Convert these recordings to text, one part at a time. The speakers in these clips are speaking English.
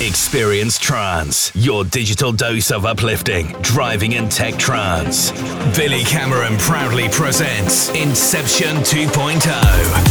Experience Trance, your digital dose of uplifting, driving and tech trance. Billy Cameron proudly presents Inception 2.0.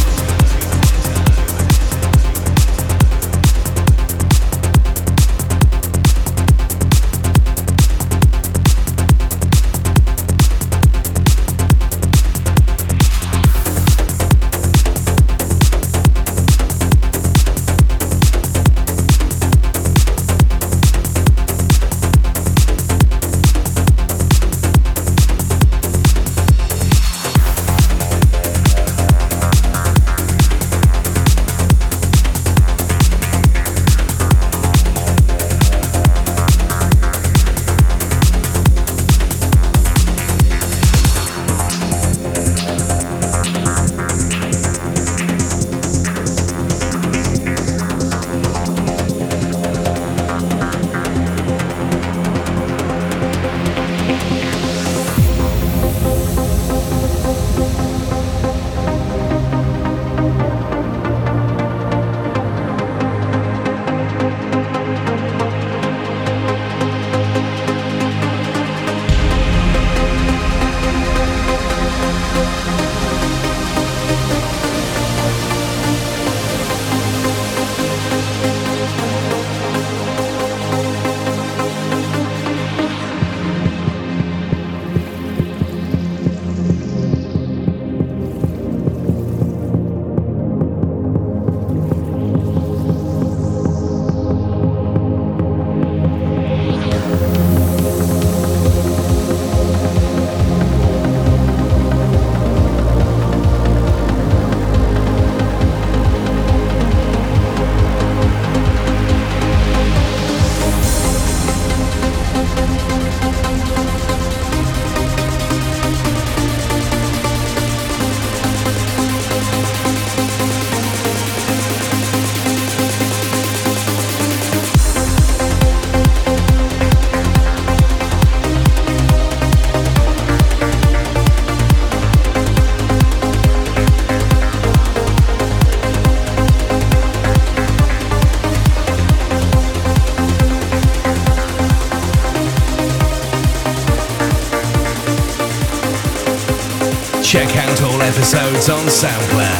on SoundCloud.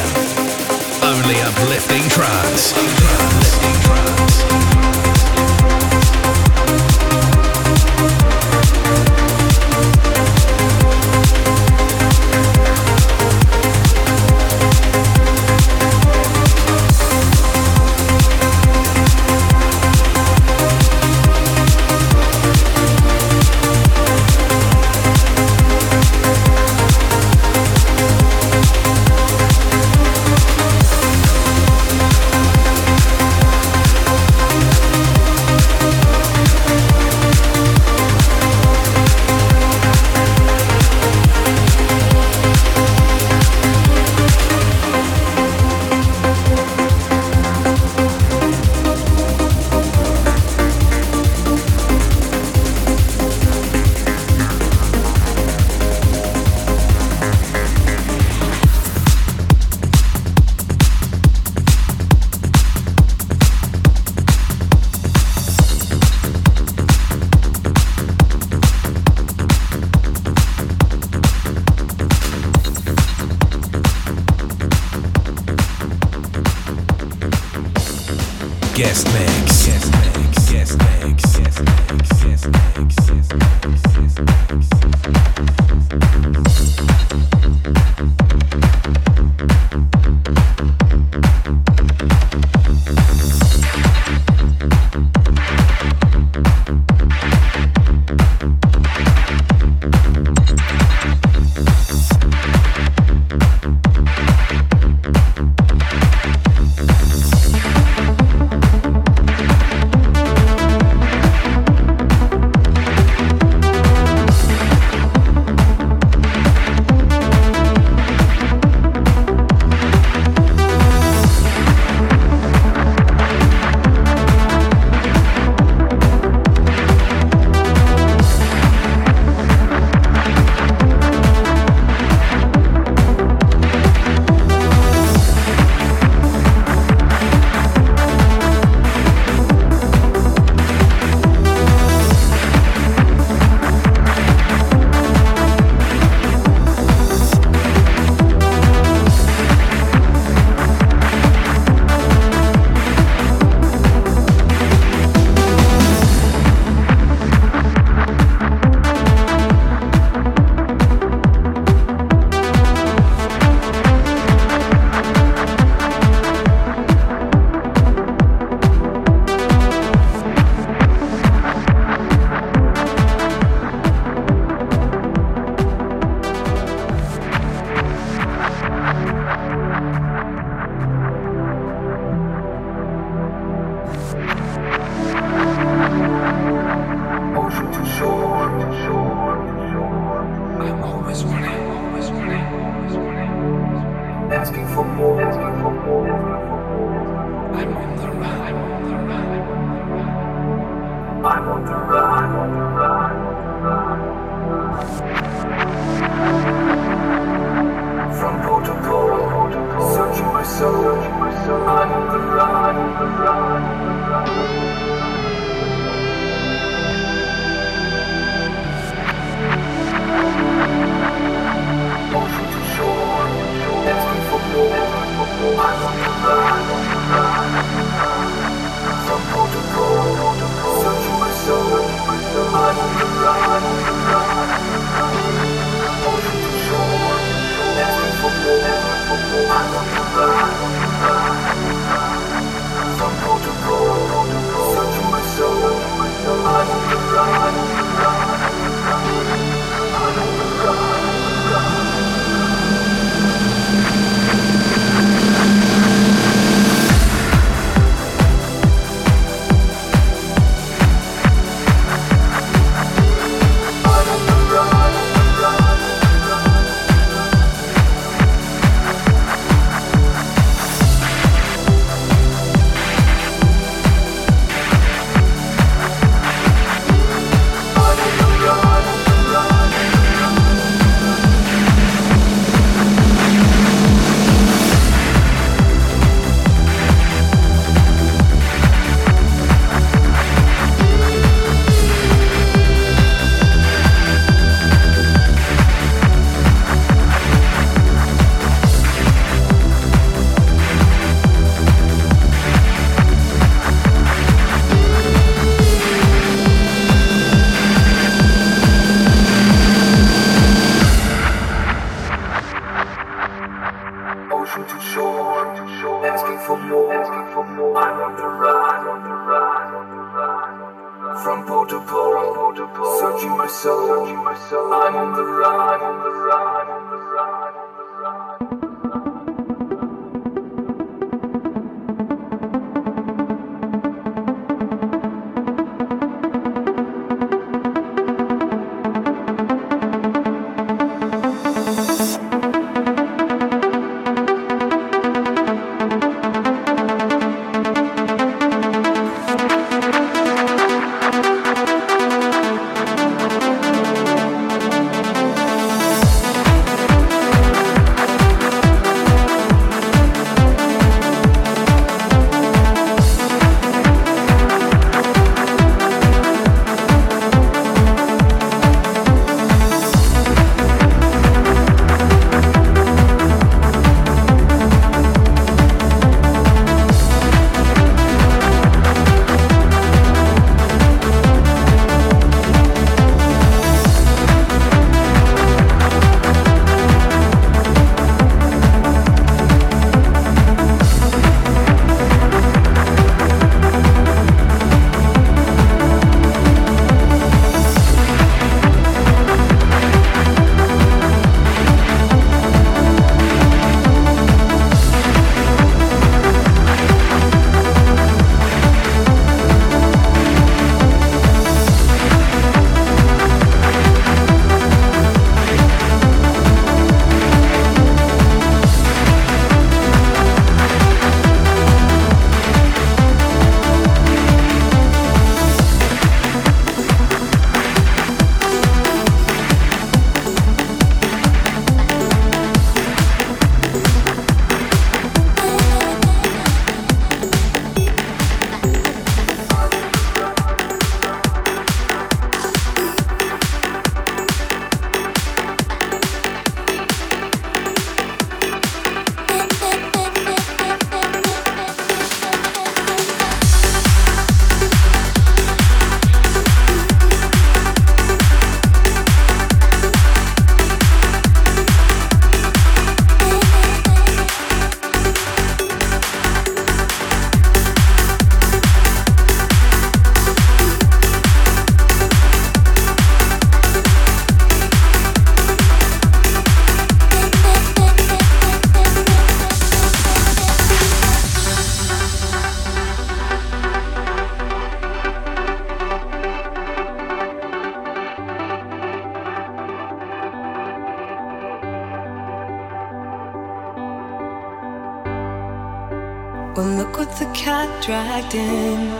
Well, look what the cat dragged in.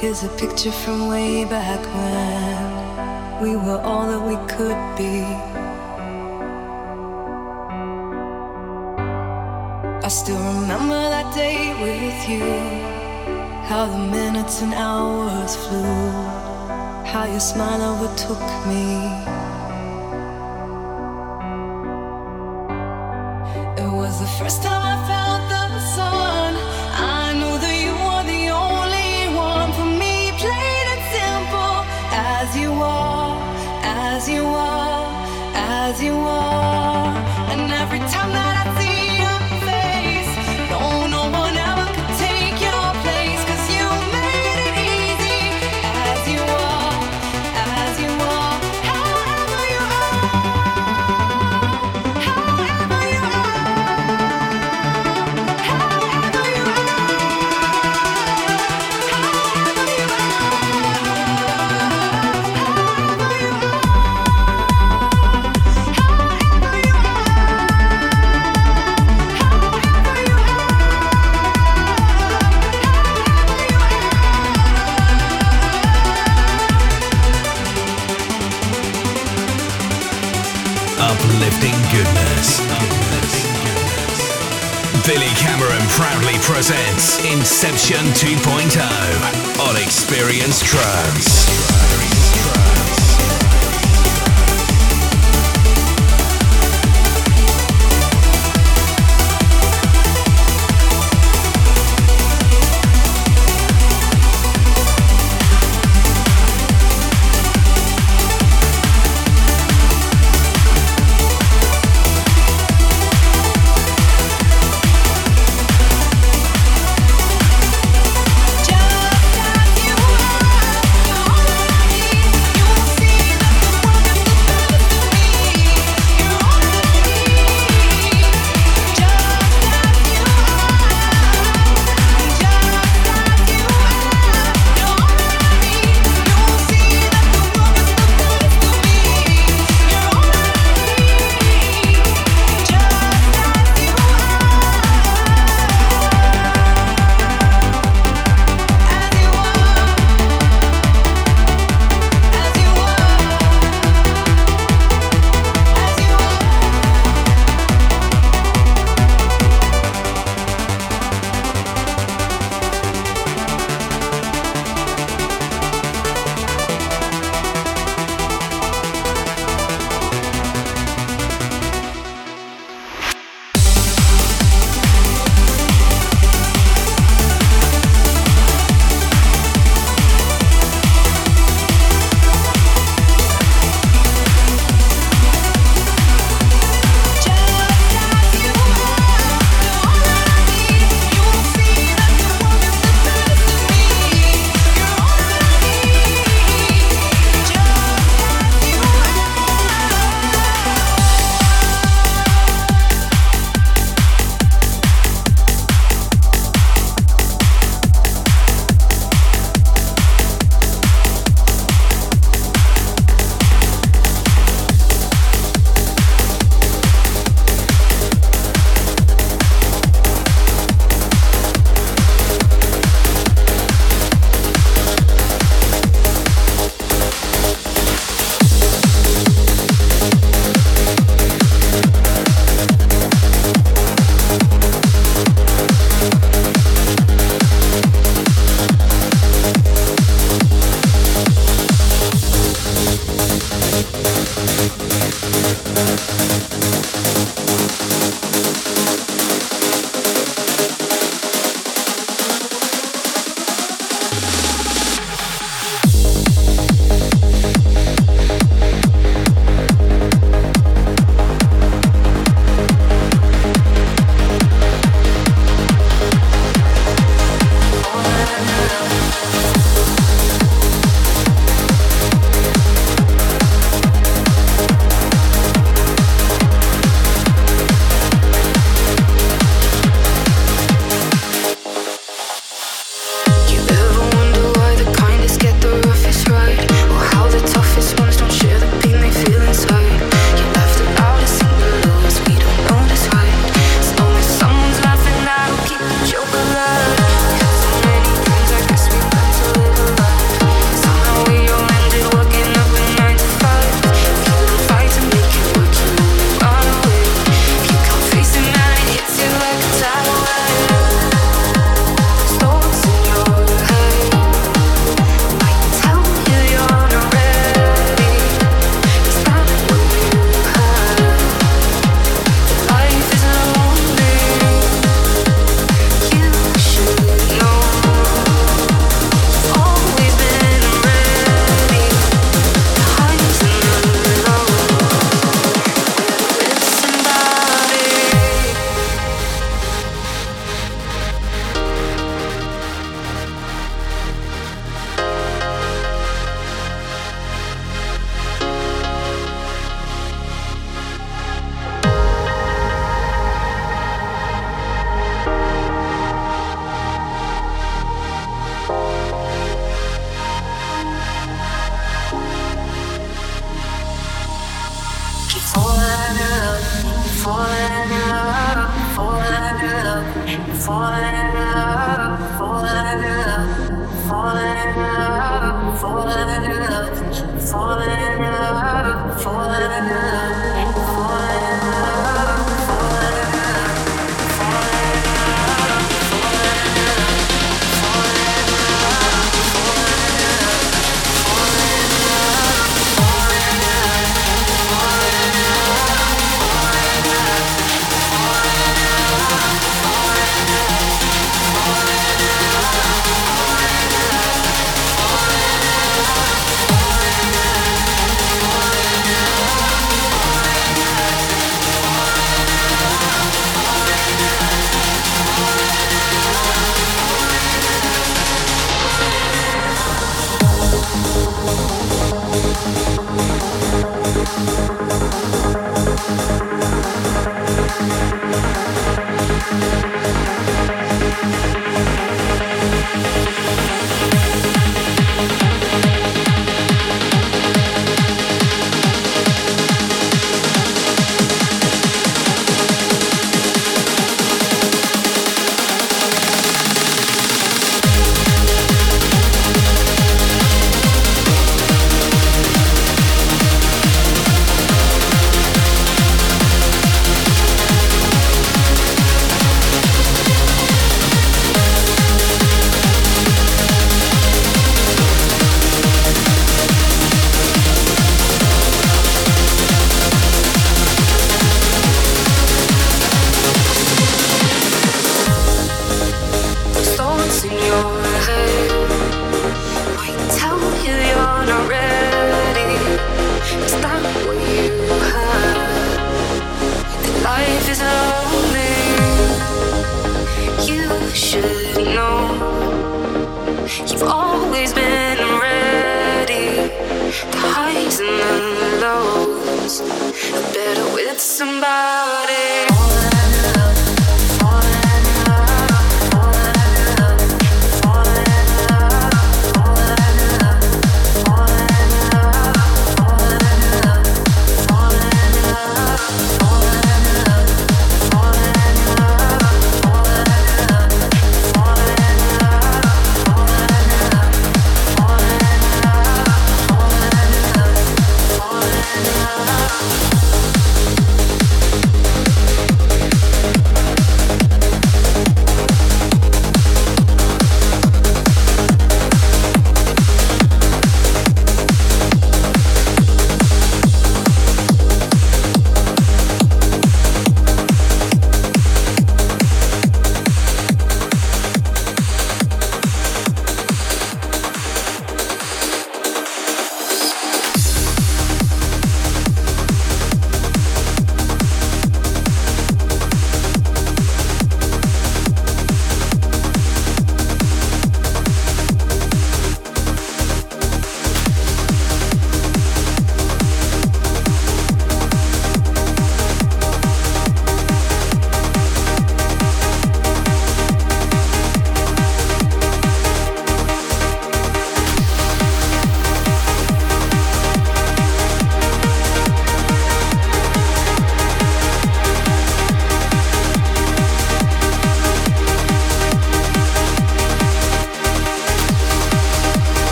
Here's a picture from way back when we were all that we could be. I still remember that day with you. How the minutes and hours flew. How your smile overtook me. Inception 2.0 on Experience Trance.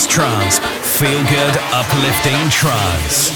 Trance. Feel good, uplifting trance.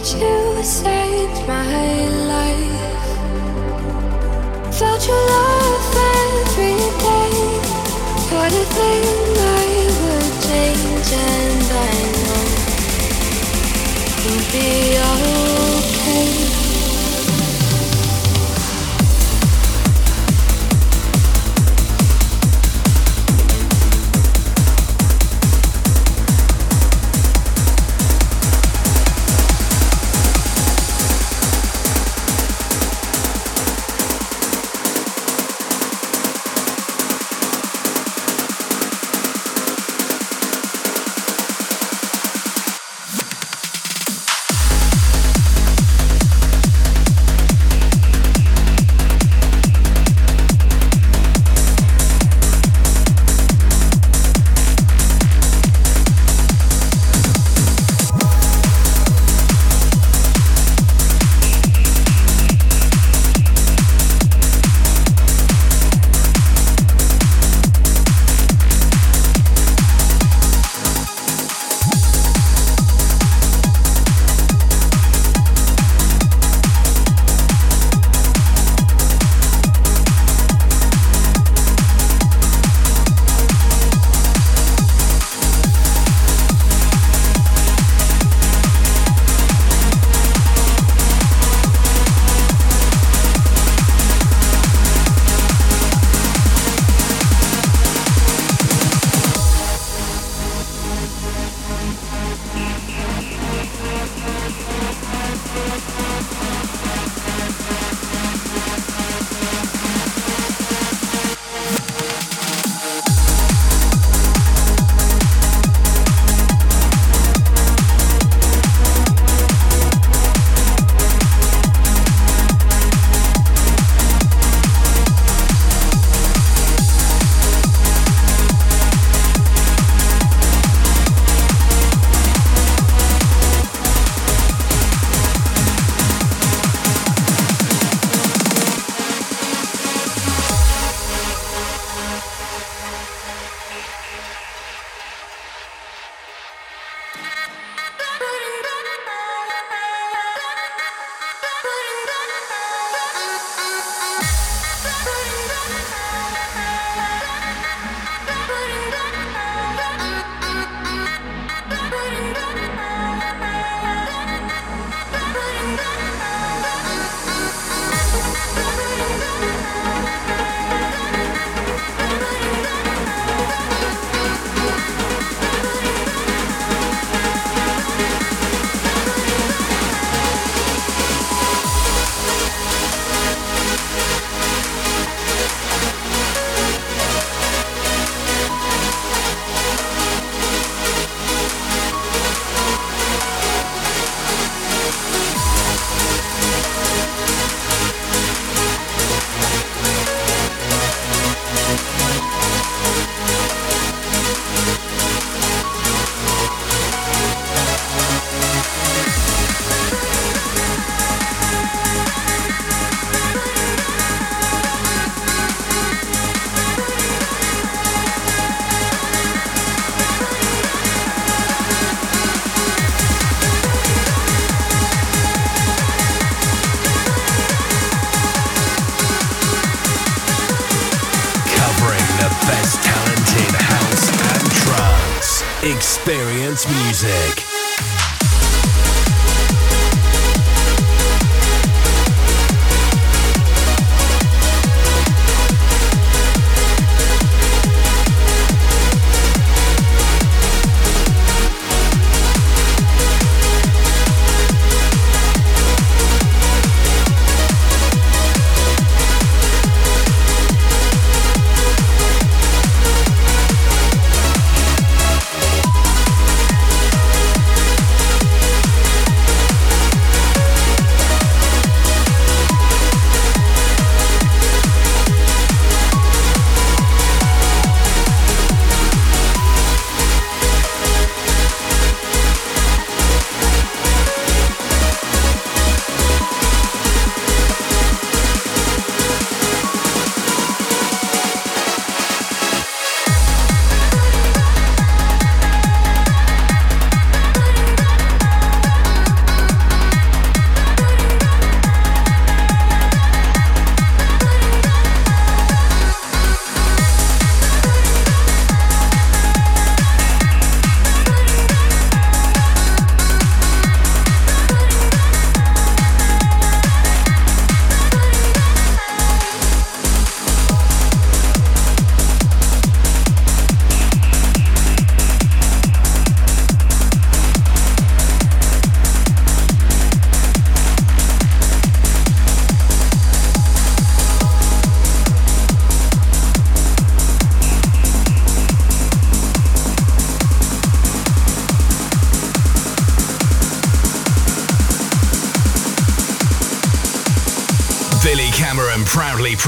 that you saved my life. Felt your love every day. What a thing I would change, and I know you'll be okay.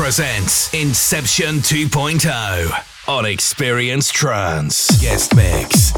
Presents Inception 2.0 on Experience Trance. Guest Mix.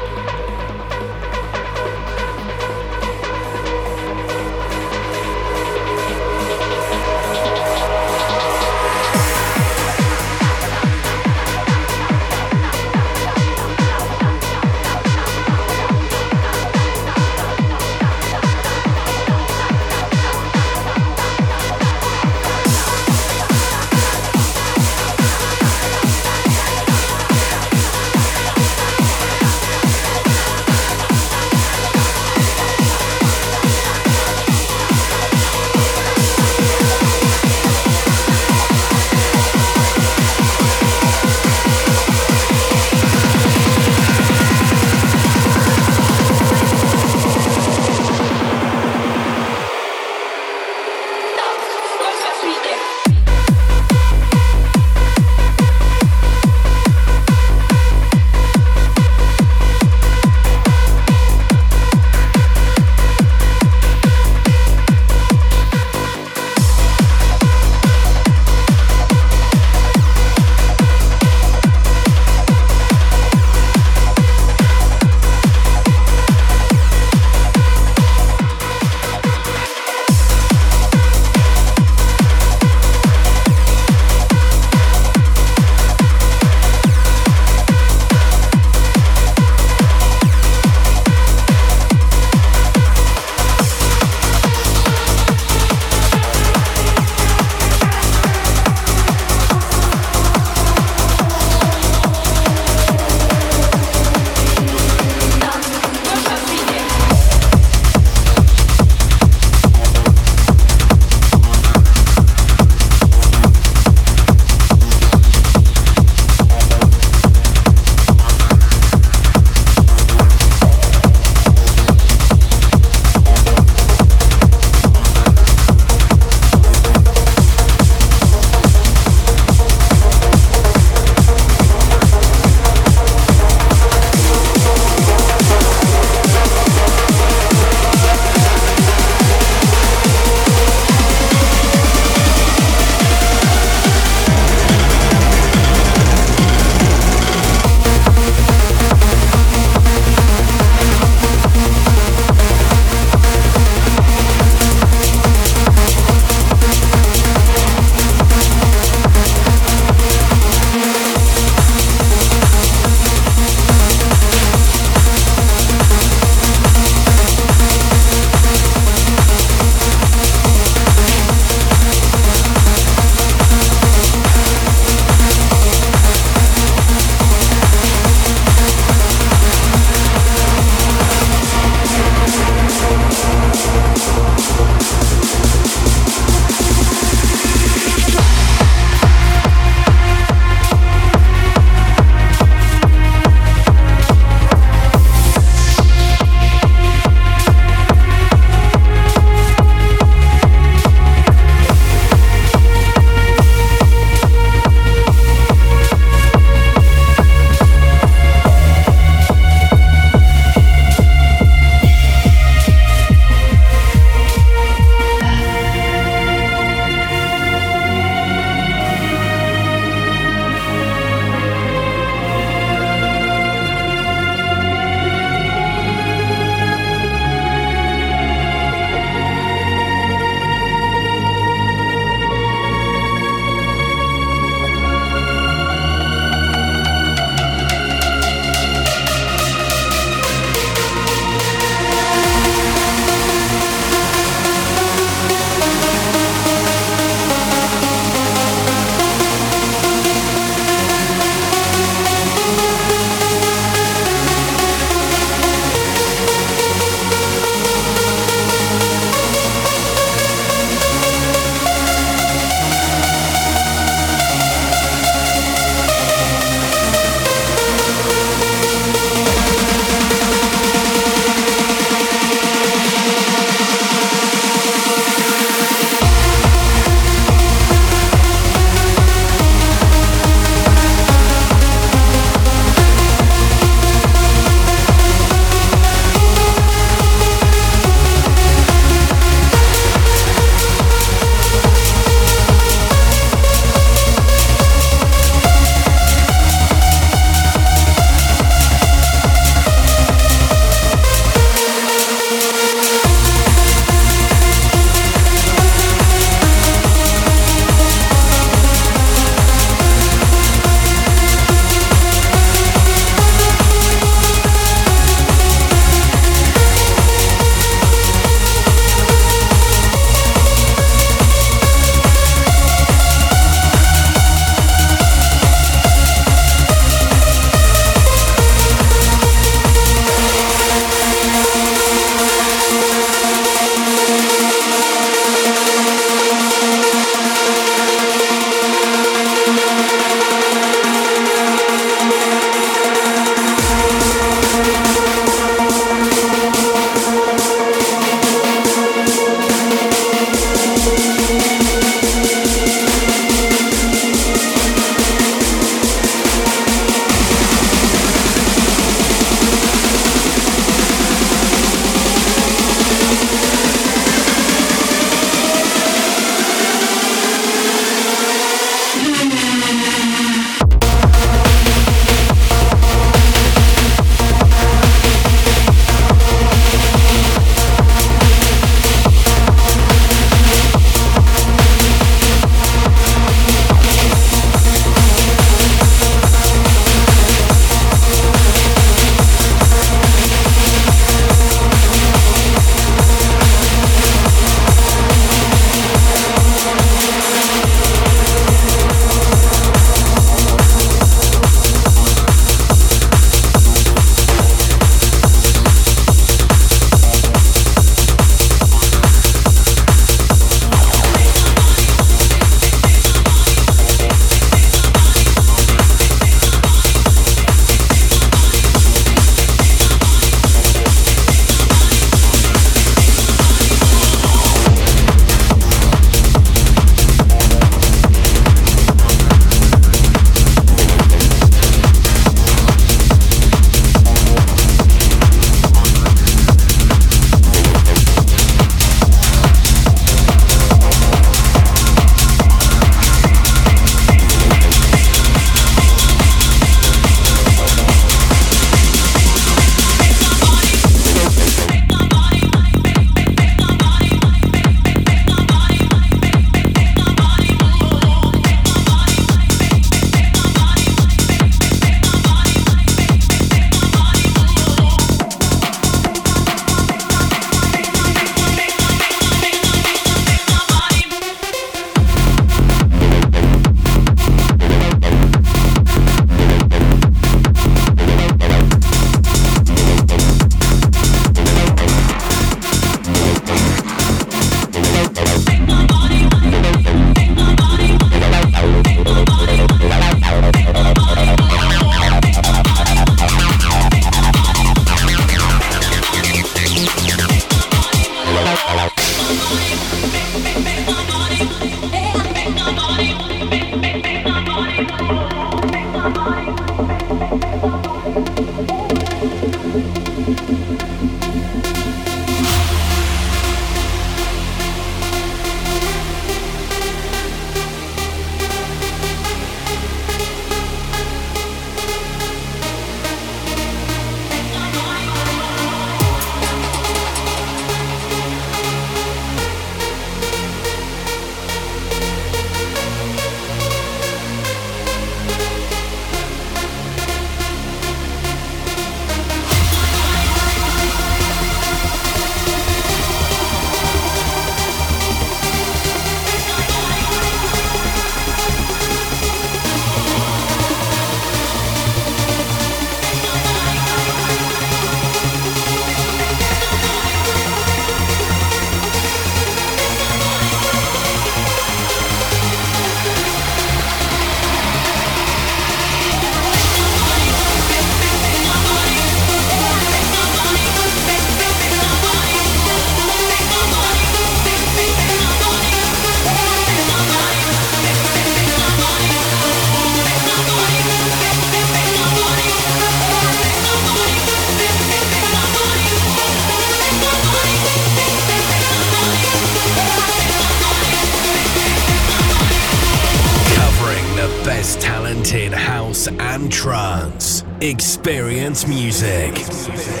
Experience music.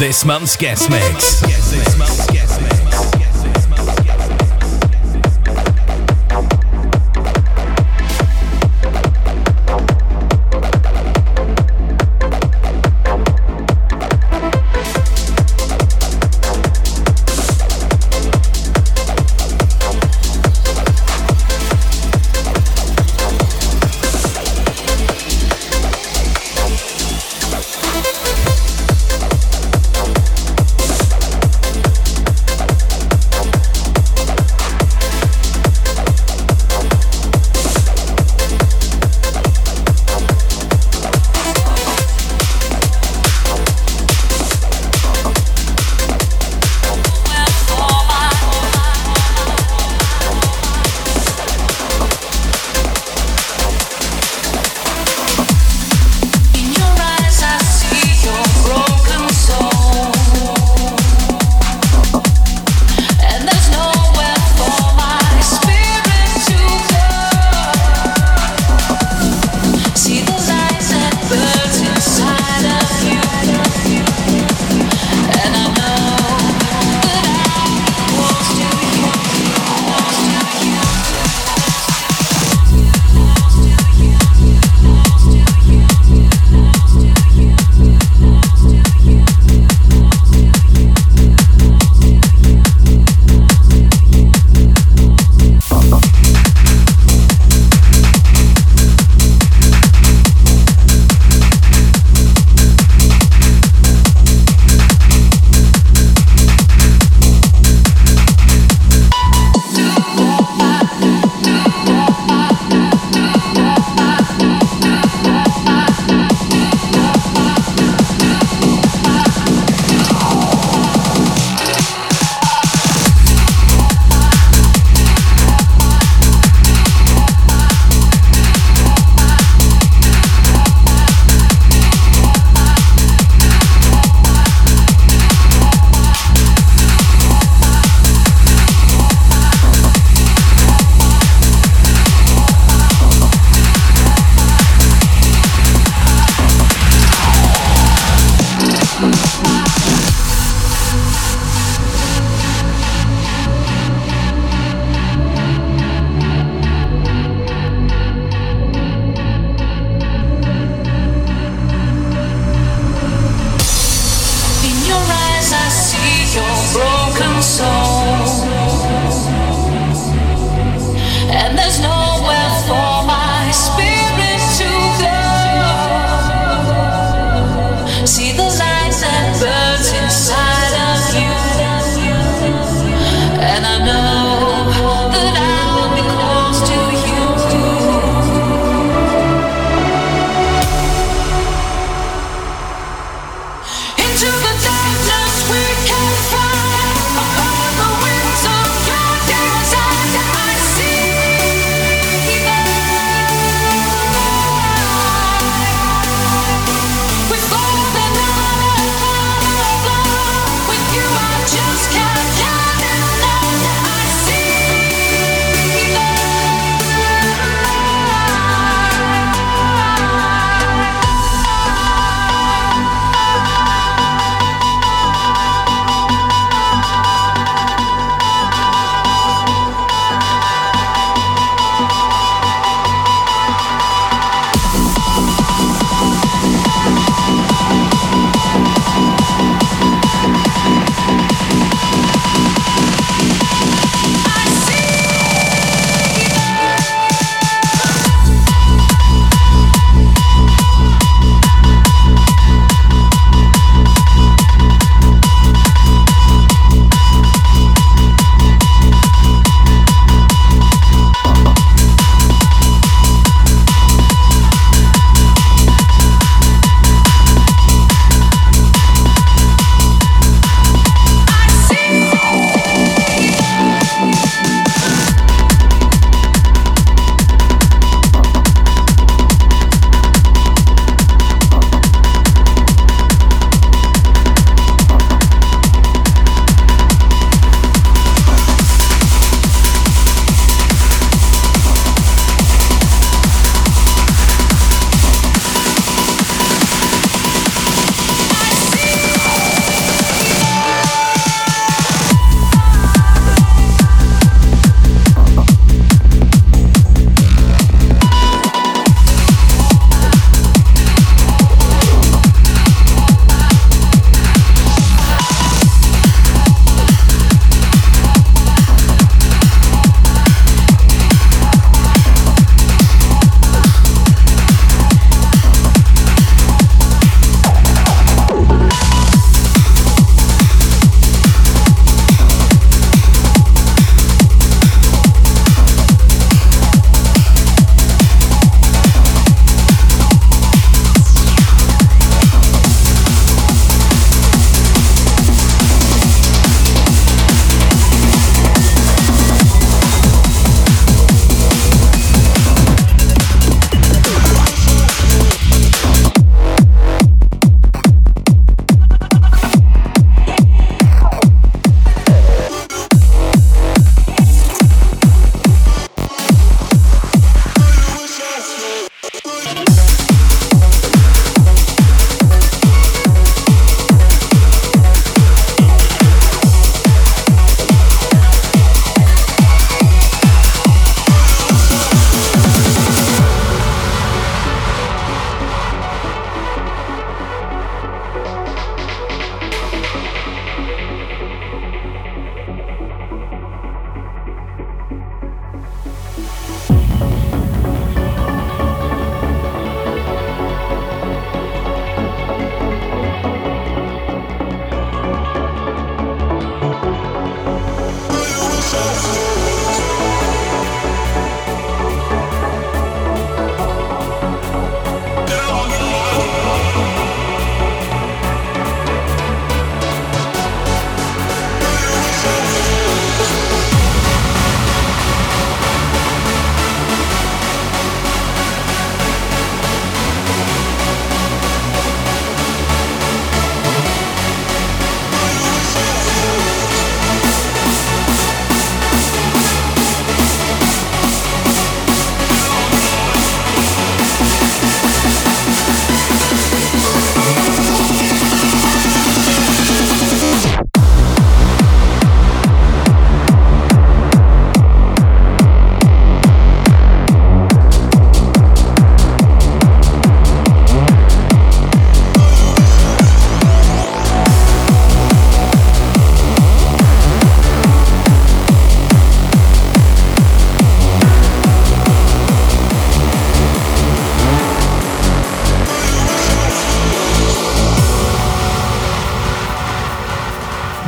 This month's guest mix. Mix.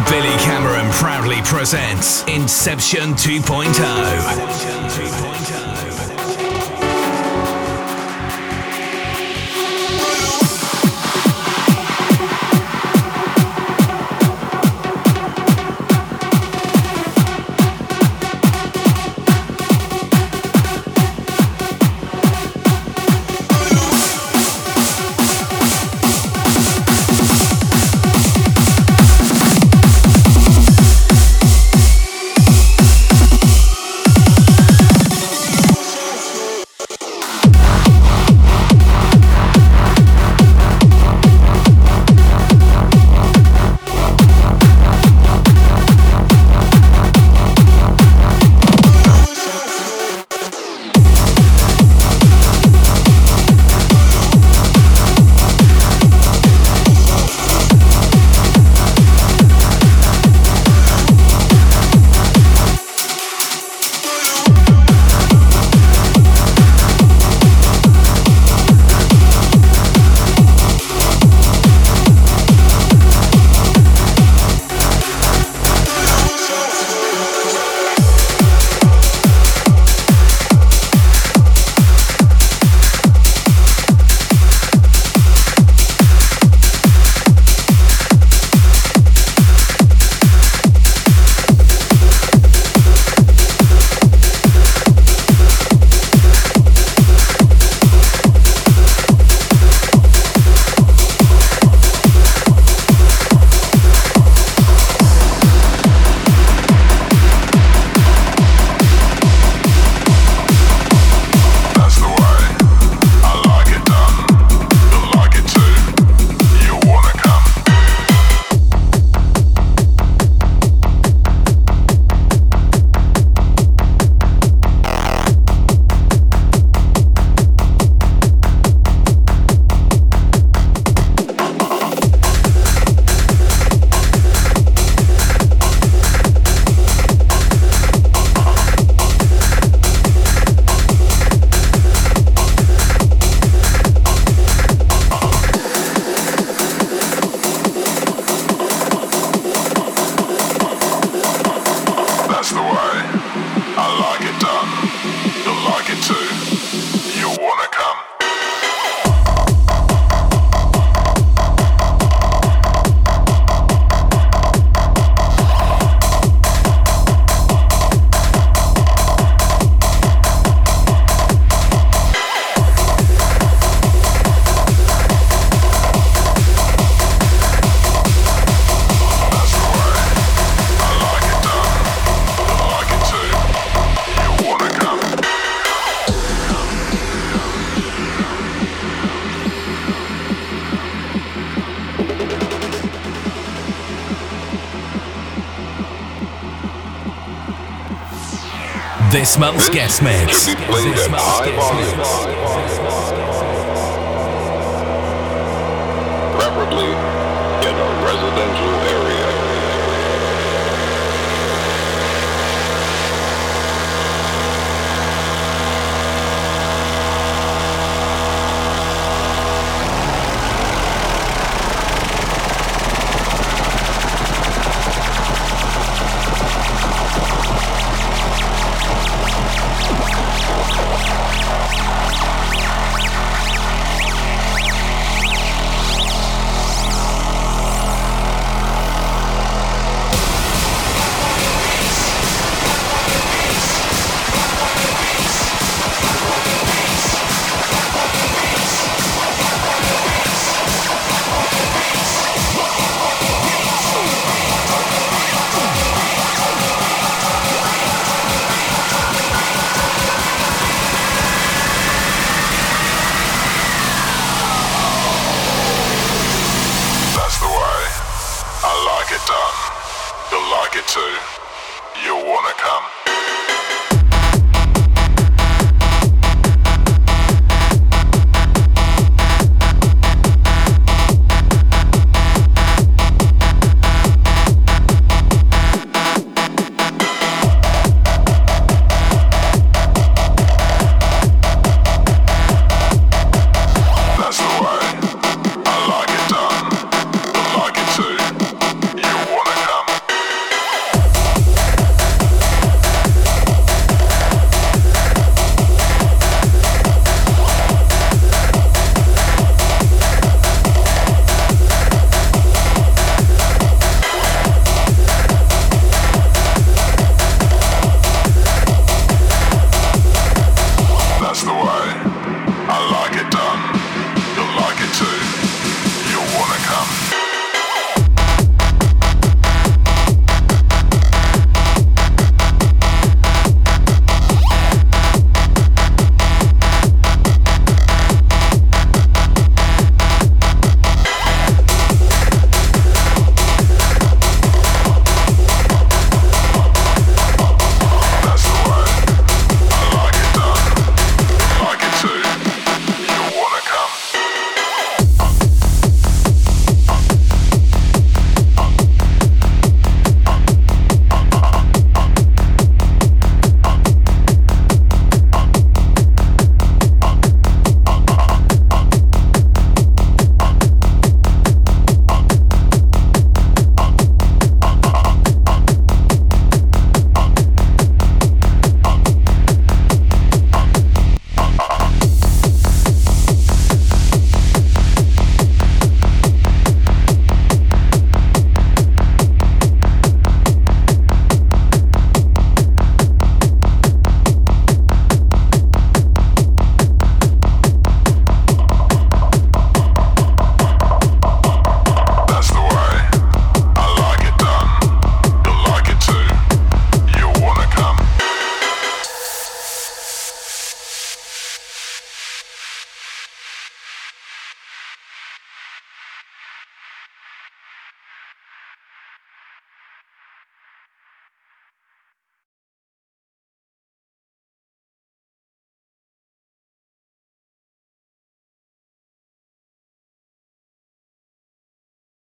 Billy Cameron proudly presents Inception 2.0. This month's guest mix. This month's guest mix.